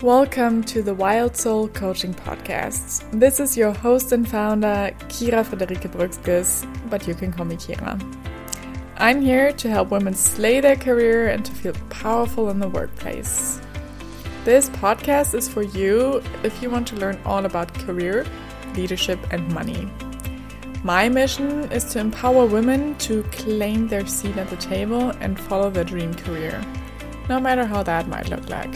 Welcome to the Wild Soul Coaching Podcast. This is your host and founder, Kira Friederike Brüxkes, but you can call me Kira. I'm here to help women slay their career and to feel powerful in the workplace. This podcast is for you if you want to learn all about career, leadership, and money. My mission is to empower women to claim their seat at the table and follow their dream career, no matter how that might look like.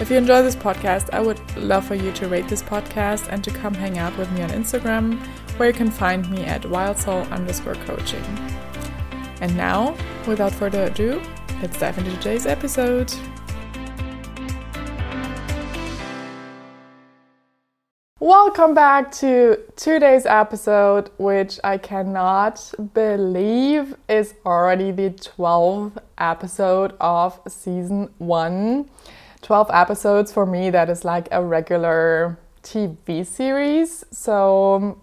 If you enjoy this podcast, I would love for you to rate this podcast and to come hang out with me on Instagram, where you can find me at wildsoul underscore coaching. And now, without further ado, let's dive into today's episode. Welcome back to today's episode, which I cannot believe is already the 12th episode of season one. 12 episodes for me, that is like a regular TV series. So,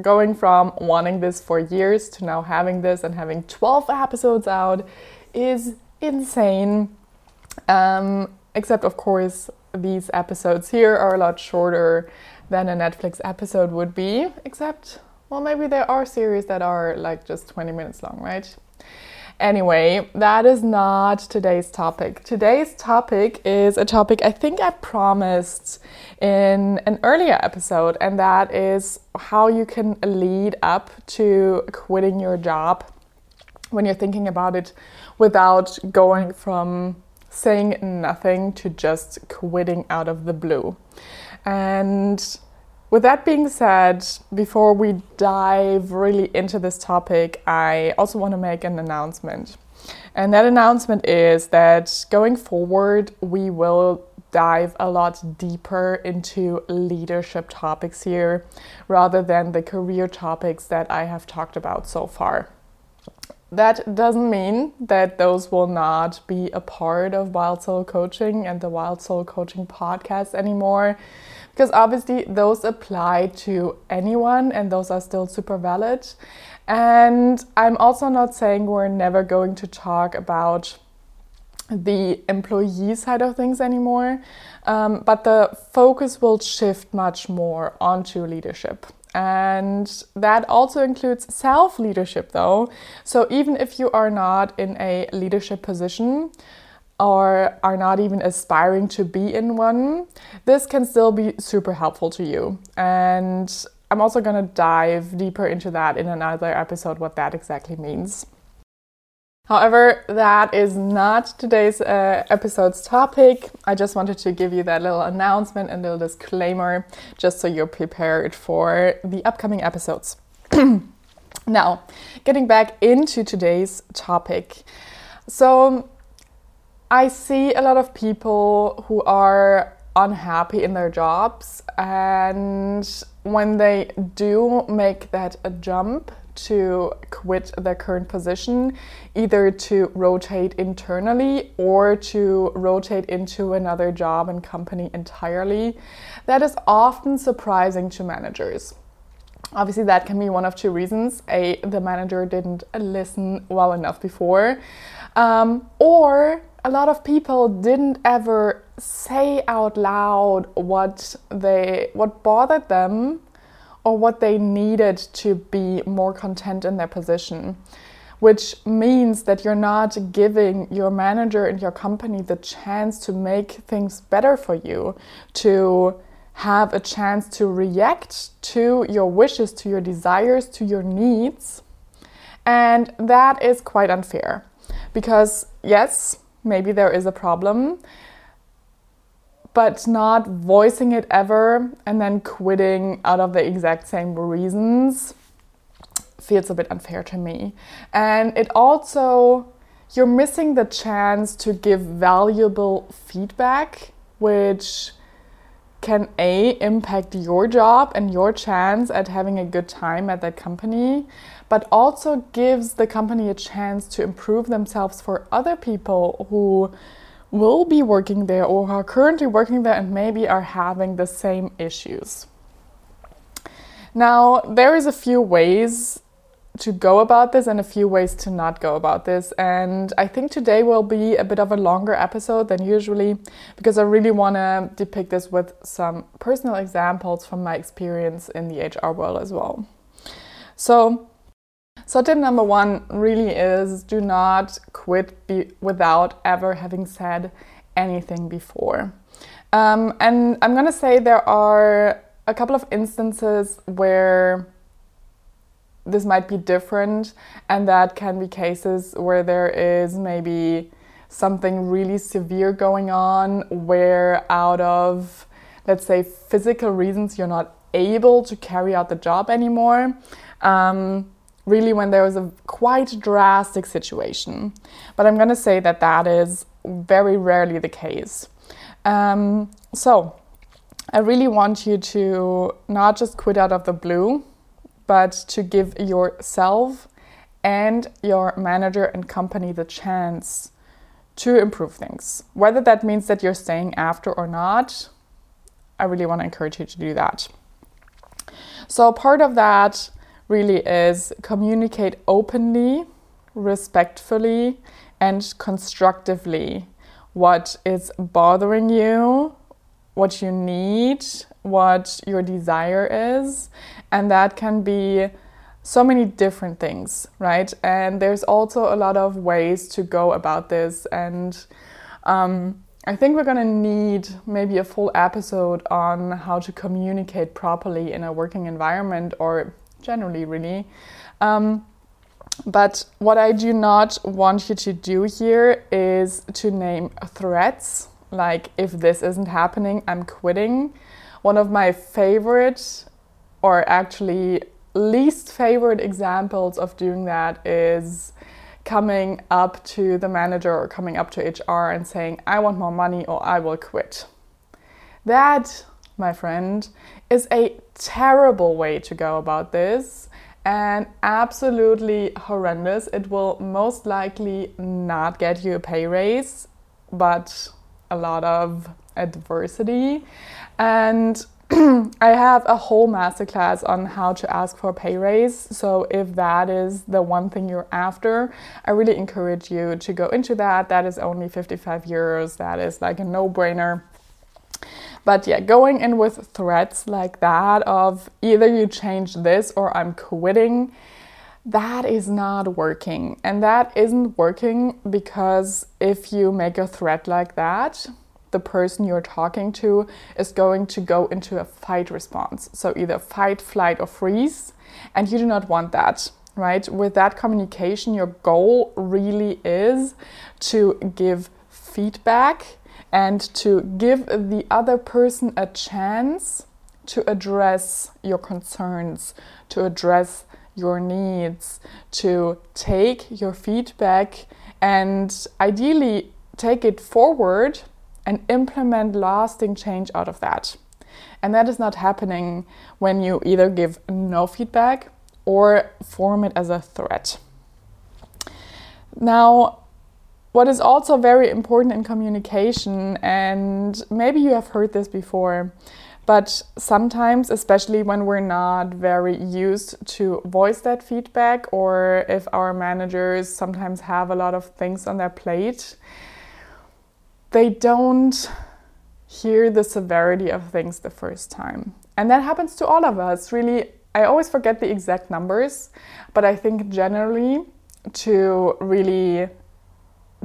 going from wanting this for years to now having this and having 12 episodes out is insane. Um, except, of course, these episodes here are a lot shorter than a Netflix episode would be, except, well, maybe there are series that are like just 20 minutes long, right? Anyway, that is not today's topic. Today's topic is a topic I think I promised in an earlier episode, and that is how you can lead up to quitting your job when you're thinking about it without going from saying nothing to just quitting out of the blue. And with that being said, before we dive really into this topic, I also want to make an announcement. And that announcement is that going forward, we will dive a lot deeper into leadership topics here rather than the career topics that I have talked about so far. That doesn't mean that those will not be a part of Wild Soul Coaching and the Wild Soul Coaching podcast anymore because obviously those apply to anyone and those are still super valid. And I'm also not saying we're never going to talk about the employee side of things anymore, um, but the focus will shift much more onto leadership. And that also includes self leadership, though. So, even if you are not in a leadership position, or are not even aspiring to be in one, this can still be super helpful to you. And I'm also going to dive deeper into that in another episode, what that exactly means. However, that is not today's uh, episode's topic. I just wanted to give you that little announcement and little disclaimer just so you're prepared for the upcoming episodes. now, getting back into today's topic. So, I see a lot of people who are unhappy in their jobs, and when they do make that jump to quit their current position, either to rotate internally or to rotate into another job and company entirely, that is often surprising to managers. Obviously, that can be one of two reasons. A, the manager didn't listen well enough before, um, or a lot of people didn't ever say out loud what they what bothered them or what they needed to be more content in their position which means that you're not giving your manager and your company the chance to make things better for you to have a chance to react to your wishes to your desires to your needs. And that is quite unfair because yes maybe there is a problem, but not voicing it ever and then quitting out of the exact same reasons feels a bit unfair to me. And it also, you're missing the chance to give valuable feedback, which can A, impact your job and your chance at having a good time at that company, but also gives the company a chance to improve themselves for other people who will be working there or are currently working there and maybe are having the same issues. Now, there is a few ways to go about this and a few ways to not go about this. And I think today will be a bit of a longer episode than usually because I really want to depict this with some personal examples from my experience in the HR world as well. So, so tip number one really is do not quit be- without ever having said anything before. Um, and I'm going to say there are a couple of instances where this might be different, and that can be cases where there is maybe something really severe going on, where out of, let's say, physical reasons, you're not able to carry out the job anymore. Um, really, when there was a quite drastic situation. But I'm going to say that that is very rarely the case. Um, so, I really want you to not just quit out of the blue, but to give yourself and your manager and company the chance to improve things. Whether that means that you're staying after or not, I really want to encourage you to do that. So, part of that really is communicate openly, respectfully, and constructively what is bothering you, what you need, what your desire is. And that can be so many different things, right? And there's also a lot of ways to go about this. And um, I think we're gonna need maybe a full episode on how to communicate properly in a working environment or generally, really. Um, but what I do not want you to do here is to name threats, like if this isn't happening, I'm quitting. One of my favorite, or actually least favorite examples of doing that is coming up to the manager or coming up to HR and saying, I want more money or I will quit. That, my friend, is a terrible way to go about this and absolutely horrendous. It will most likely not get you a pay raise, but a lot of adversity. And I have a whole masterclass on how to ask for a pay raise. So, if that is the one thing you're after, I really encourage you to go into that. That is only 55 euros. That is like a no brainer. But yeah, going in with threats like that of either you change this or I'm quitting, that is not working. And that isn't working because if you make a threat like that, the person you're talking to is going to go into a fight response. So either fight, flight, or freeze. And you do not want that, right? With that communication, your goal really is to give feedback and to give the other person a chance to address your concerns, to address your needs, to take your feedback and ideally take it forward and implement lasting change out of that. And that is not happening when you either give no feedback or form it as a threat. Now, what is also very important in communication, and maybe you have heard this before, but sometimes, especially when we're not very used to voice that feedback, or if our managers sometimes have a lot of things on their plate, they don't hear the severity of things the first time. And that happens to all of us. Really, I always forget the exact numbers, but I think generally to really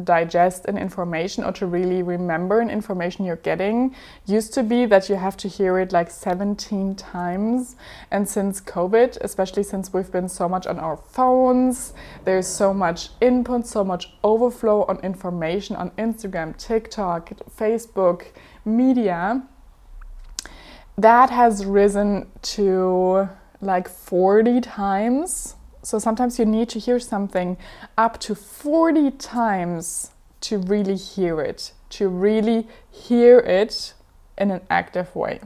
digest an information or to really remember an information you're getting. Used to be that you have to hear it like 17 times. And since covid especially since we've been so much on our phones there's so much input so much overflow on information on instagram tiktok facebook media. That has risen to like 40 times so sometimes you need to hear something up to 40 times to really hear it, to really hear it in an active way.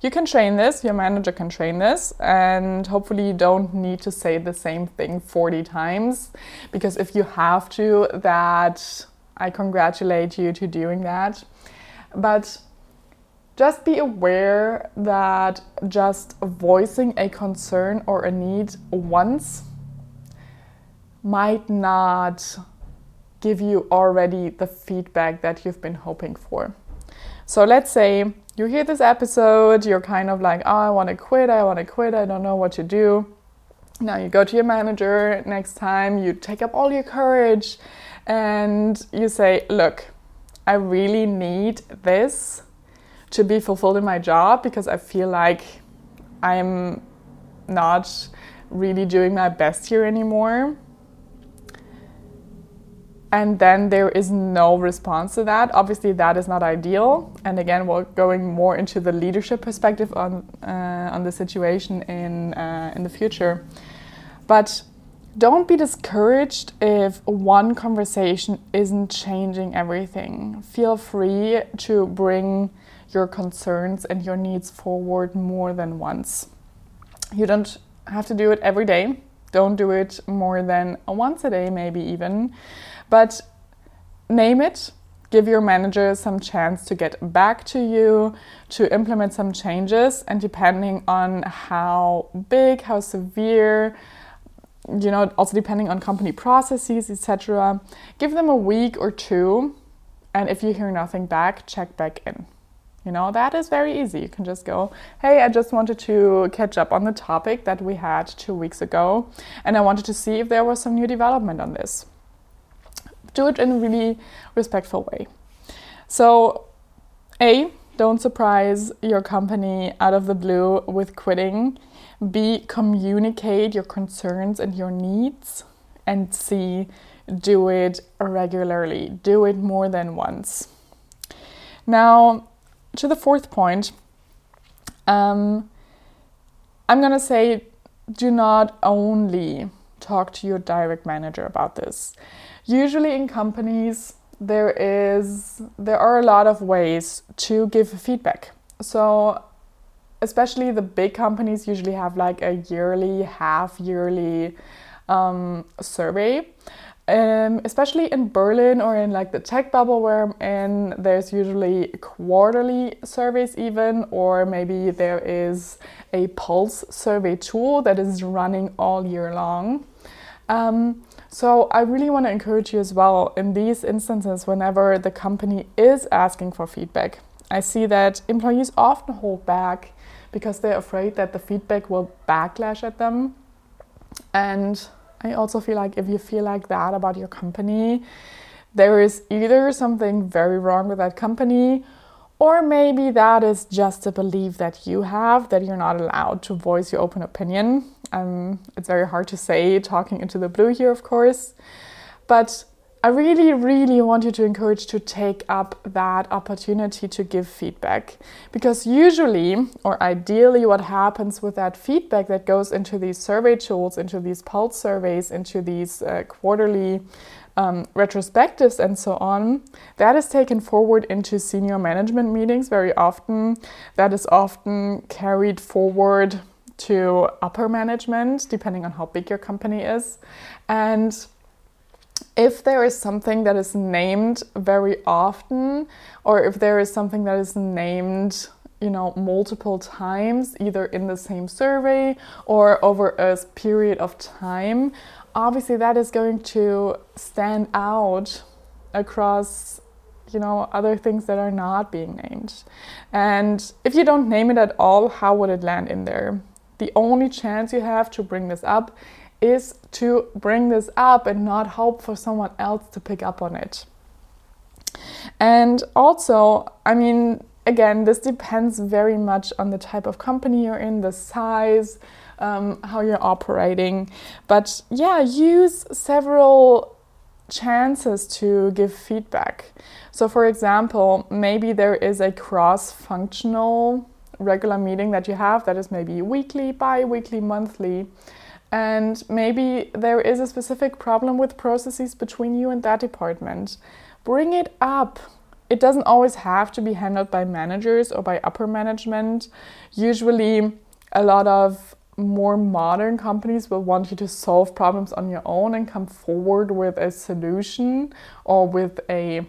You can train this, your manager can train this, and hopefully you don't need to say the same thing 40 times because if you have to, that I congratulate you to doing that. But just be aware that just voicing a concern or a need once might not give you already the feedback that you've been hoping for. So let's say you hear this episode, you're kind of like, oh, I want to quit, I want to quit, I don't know what to do. Now you go to your manager next time, you take up all your courage and you say, look, I really need this to be fulfilled in my job because I feel like I'm not really doing my best here anymore and then there is no response to that. Obviously, that is not ideal. And again, we're going more into the leadership perspective on uh, on the situation in uh, in the future. But don't be discouraged if one conversation isn't changing everything. Feel free to bring your concerns and your needs forward more than once. You don't have to do it every day. Don't do it more than once a day, maybe even. But name it, give your manager some chance to get back to you, to implement some changes, and depending on how big, how severe, you know, also depending on company processes, etc., give them a week or two, and if you hear nothing back, check back in. You know, that is very easy. You can just go, hey, I just wanted to catch up on the topic that we had two weeks ago, and I wanted to see if there was some new development on this do it in a really respectful way. So, A, don't surprise your company out of the blue with quitting. B, communicate your concerns and your needs. And C, do it regularly. Do it more than once. Now, to the fourth point, um, I'm to say do not only talk to your direct manager about this usually in companies there is there are a lot of ways to give feedback so especially the big companies usually have like a yearly half yearly um, survey um, especially in Berlin or in like the tech bubble where I'm in, there's usually quarterly surveys even, or maybe there is a pulse survey tool that is running all year long. Um, so I really want to encourage you as well in these instances whenever the company is asking for feedback. I see that employees often hold back because they're afraid that the feedback will backlash at them. And I also feel like if you feel like that about your company, there is either something very wrong with that company or maybe that is just a belief that you have that you're not allowed to voice your open opinion. Um, it's very hard to say talking into the blue here, of course. But I really, really want you to encourage to take up that opportunity to give feedback. Because usually, or ideally, what happens with that feedback that goes into these survey tools, into these pulse surveys, into these uh, quarterly um, retrospectives and so on, that is taken forward into senior management meetings very often. That is often carried forward to upper management, depending on how big your company is. And if there is something that is named very often, or if there is something that is named you know multiple times either in the same survey or over a period of time obviously that is going to stand out across you know other things that are not being named and if you don't name it at all how would it land in there the only chance you have to bring this up is to bring this up and not hope for someone else to pick up on it and also i mean again this depends very much on the type of company you're in the size um, how you're operating. But yeah, use several chances to give feedback. So, for example, maybe there is a cross functional regular meeting that you have that is maybe weekly, bi weekly, monthly. And maybe there is a specific problem with processes between you and that department. Bring it up. It doesn't always have to be handled by managers or by upper management. Usually, a lot of more modern companies will want you to solve problems on your own and come forward with a solution or with a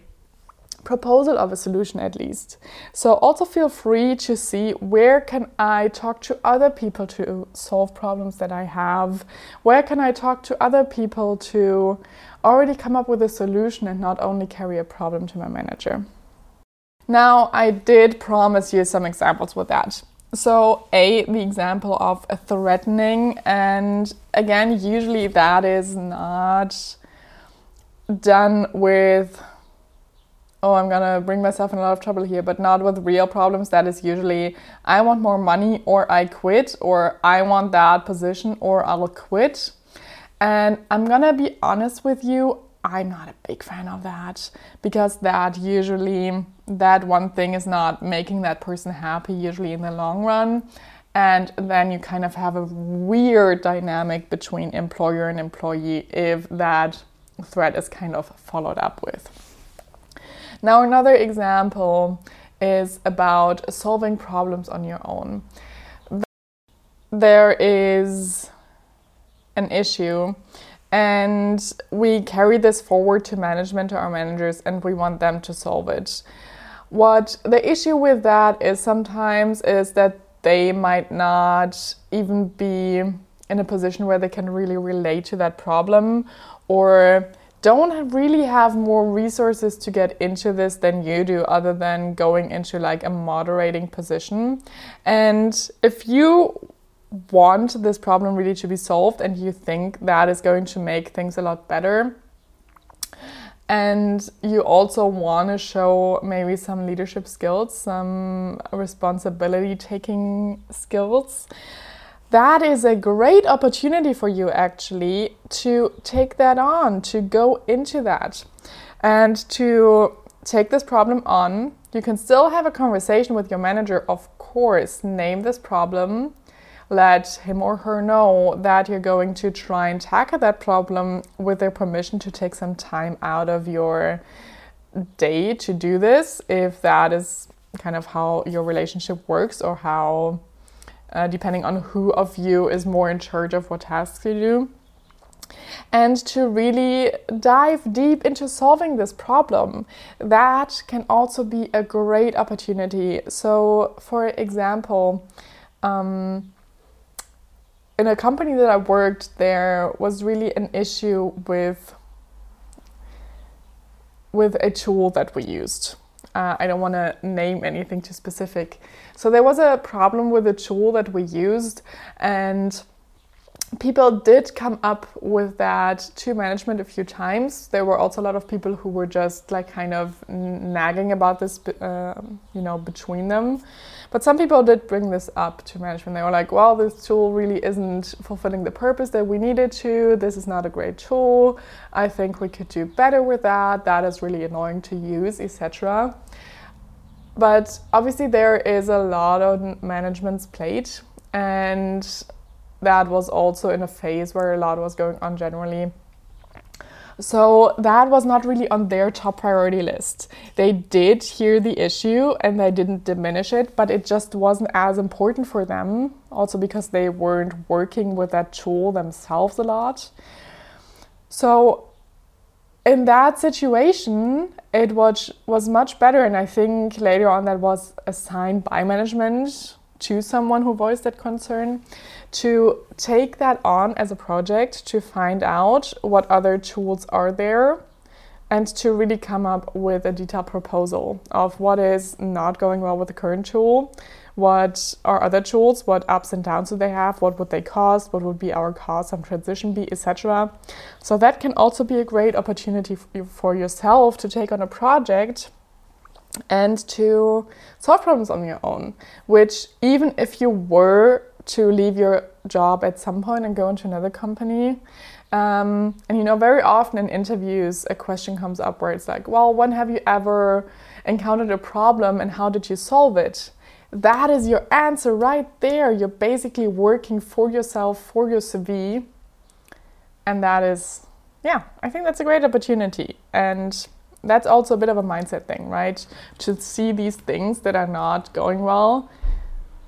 proposal of a solution at least. So also feel free to see where can I talk to other people to solve problems that I have? Where can I talk to other people to already come up with a solution and not only carry a problem to my manager? Now, I did promise you some examples with that. So, A, the example of a threatening, and again, usually that is not done with oh, I'm gonna bring myself in a lot of trouble here, but not with real problems. That is usually I want more money or I quit, or I want that position or I'll quit. And I'm gonna be honest with you, I'm not a big fan of that because that usually, that one thing is not making that person happy, usually in the long run. And then you kind of have a weird dynamic between employer and employee if that threat is kind of followed up with. Now, another example is about solving problems on your own. There is an issue, and we carry this forward to management, to our managers, and we want them to solve it. What the issue with that is sometimes is that they might not even be in a position where they can really relate to that problem or don't really have more resources to get into this than you do, other than going into like a moderating position. And if you want this problem really to be solved and you think that is going to make things a lot better, and you also want to show maybe some leadership skills, some responsibility taking skills, that is a great opportunity for you actually to take that on, to go into that, and to take this problem on. You can still have a conversation with your manager, of course, name this problem. Let him or her know that you're going to try and tackle that problem with their permission to take some time out of your day to do this, if that is kind of how your relationship works or how uh, depending on who of you is more in charge of what tasks you do. And to really dive deep into solving this problem. That can also be a great opportunity. So, for example, um, in a company that I worked, there was really an issue with with a tool that we used. Uh, I don't want to name anything too specific. So there was a problem with the tool that we used, and people did come up with that to management a few times. There were also a lot of people who were just like kind of nagging about this, uh, you know, between them. But some people did bring this up to management. They were like, well, this tool really isn't fulfilling the purpose that we needed to. This is not a great tool. I think we could do better with that. That is really annoying to use, etc. But obviously, there is a lot on management's plate, and that was also in a phase where a lot was going on generally so that was not really on their top priority list. They did hear the issue and they didn't diminish it, but it just wasn't as important for them, also because they weren't working with that tool themselves a lot. So in that situation, it was was much better, and I think later on that was assigned by management to someone who voiced that concern to take that on as a project to find out what other tools are there and to really come up with a detailed proposal of what is not going well with the current tool, what are other tools, what ups and downs do they have, what would they cost, what would be our cost on transition be, etc. So that can also be a great opportunity for yourself to take on a project and to solve problems on your own, which even if you were to leave your job at some point and go into another company. Um, and you know, very often in interviews, a question comes up where it's like, well, when have you ever encountered a problem and how did you solve it? That is your answer right there. You're basically working for yourself, for your CV. And that is, yeah, I think that's a great opportunity. And that's also a bit of a mindset thing, right? To see these things that are not going well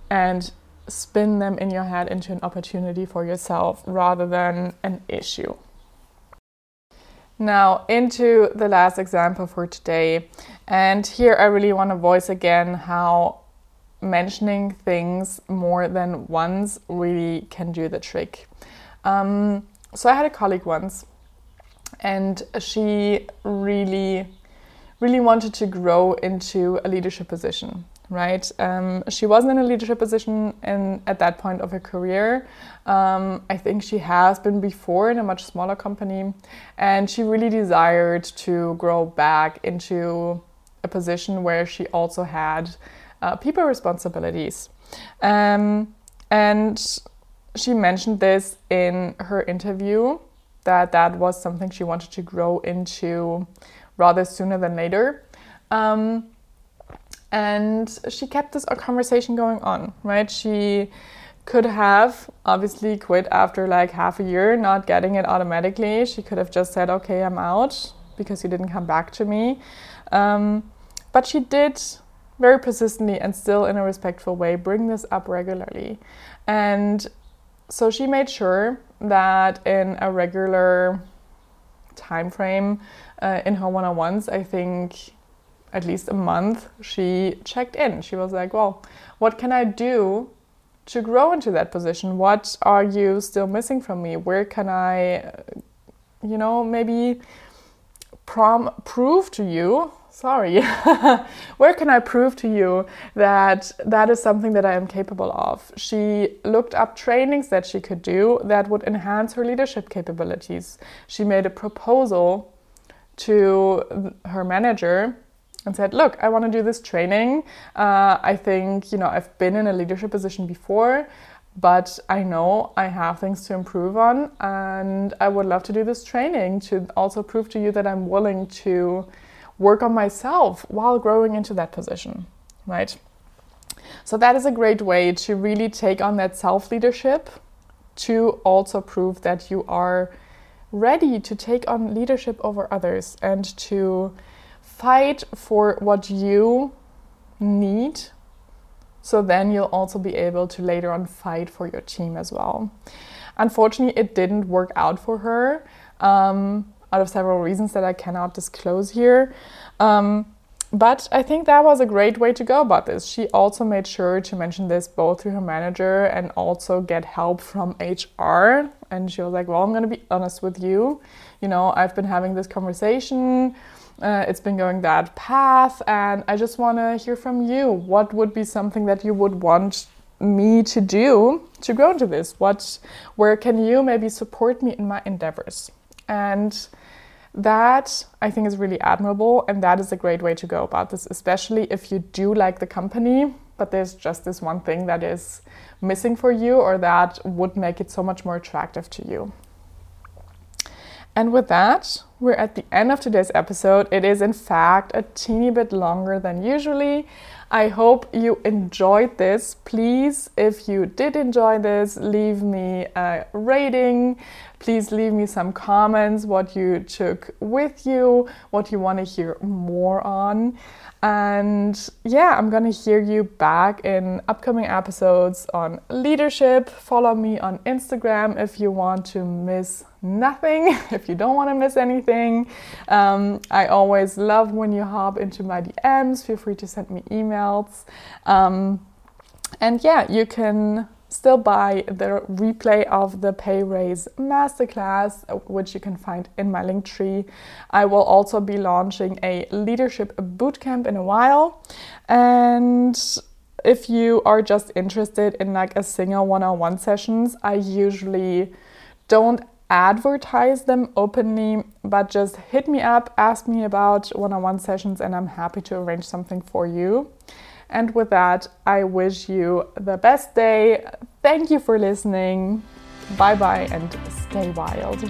and spin them in your head into an opportunity for yourself rather than an issue. Now, into the last example for today. And here I really want to voice again how mentioning things more than once really can do the trick. Um, so I had a colleague once, and she really, really wanted to grow into a leadership position. Right? Um, she wasn't in a leadership position in, at that point of her career. Um, I think she has been before in a much smaller company, and she really desired to grow back into a position where she also had uh, people responsibilities. Um, and she mentioned this in her interview that that was something she wanted to grow into rather sooner than later. Um, and she kept this conversation going on, right? She could have obviously quit after like half a year, not getting it automatically. She could have just said, okay, I'm out because you didn't come back to me. Um, but she did very persistently and still in a respectful way bring this up regularly. And so she made sure that in a regular time frame uh, in her one-on-ones, I think at least a month, she checked in. She was like, "Well, what can I do to grow into that position? What are you still missing from me? Where can I, you know, maybe prom- prove to you sorry, where can I prove to you that that is something that I am capable of? She looked up trainings that she could do that would enhance her leadership capabilities. She made a proposal to her manager and said, Look, I want to do this training. Uh, I think, you know, I've been in a leadership position before but I know I have things to improve on, and I would love to do this training to also prove to you that I'm willing to work on myself while growing into that position, right? So, that is a great way to really take on that self leadership to also prove that you are ready to take on leadership over others and to fight for what you need. So then you'll also be able to later on fight for your team as well. Unfortunately, it didn't work out for her. Um, out of several reasons that I cannot disclose here. Um, but I think that was a great way to go about this. She also made sure to mention this both to her manager and also get help from HR. And she was like, Well, I'm going to be honest with you. You know, I've been having this conversation, uh, it's been going that path, and I just want to hear from you. What would be something that you would want me to do to grow into this? What, where can you maybe support me in my endeavors? And that I think is really admirable, and that is a great way to go about this, especially if you do like the company, but there's just this one thing that is missing for you or that would make it so much more attractive to you. And with that, we're at the end of today's episode. It is, in fact, a teeny bit longer than usually. I hope you enjoyed this. Please, if you did enjoy this, leave me a rating. Please leave me some comments what you took with you, what you want to hear more on. And yeah, I'm gonna hear you back in upcoming episodes on leadership. Follow me on Instagram if you want to miss nothing, if you don't want to miss anything. Um, I always love when you hop into my DMs. Feel free to send me emails. Um, and yeah, you can still buy the replay of the Pay Raise Masterclass, which you can find in my link tree. I will also be launching a leadership bootcamp in a while. And if you are just interested in like a single one-on-one sessions, I usually don't advertise them openly, but just hit me up, ask me about one on one sessions, and I'm happy to arrange something for you. And with that, I wish you the best day. Thank you for listening. Bye bye and stay wild.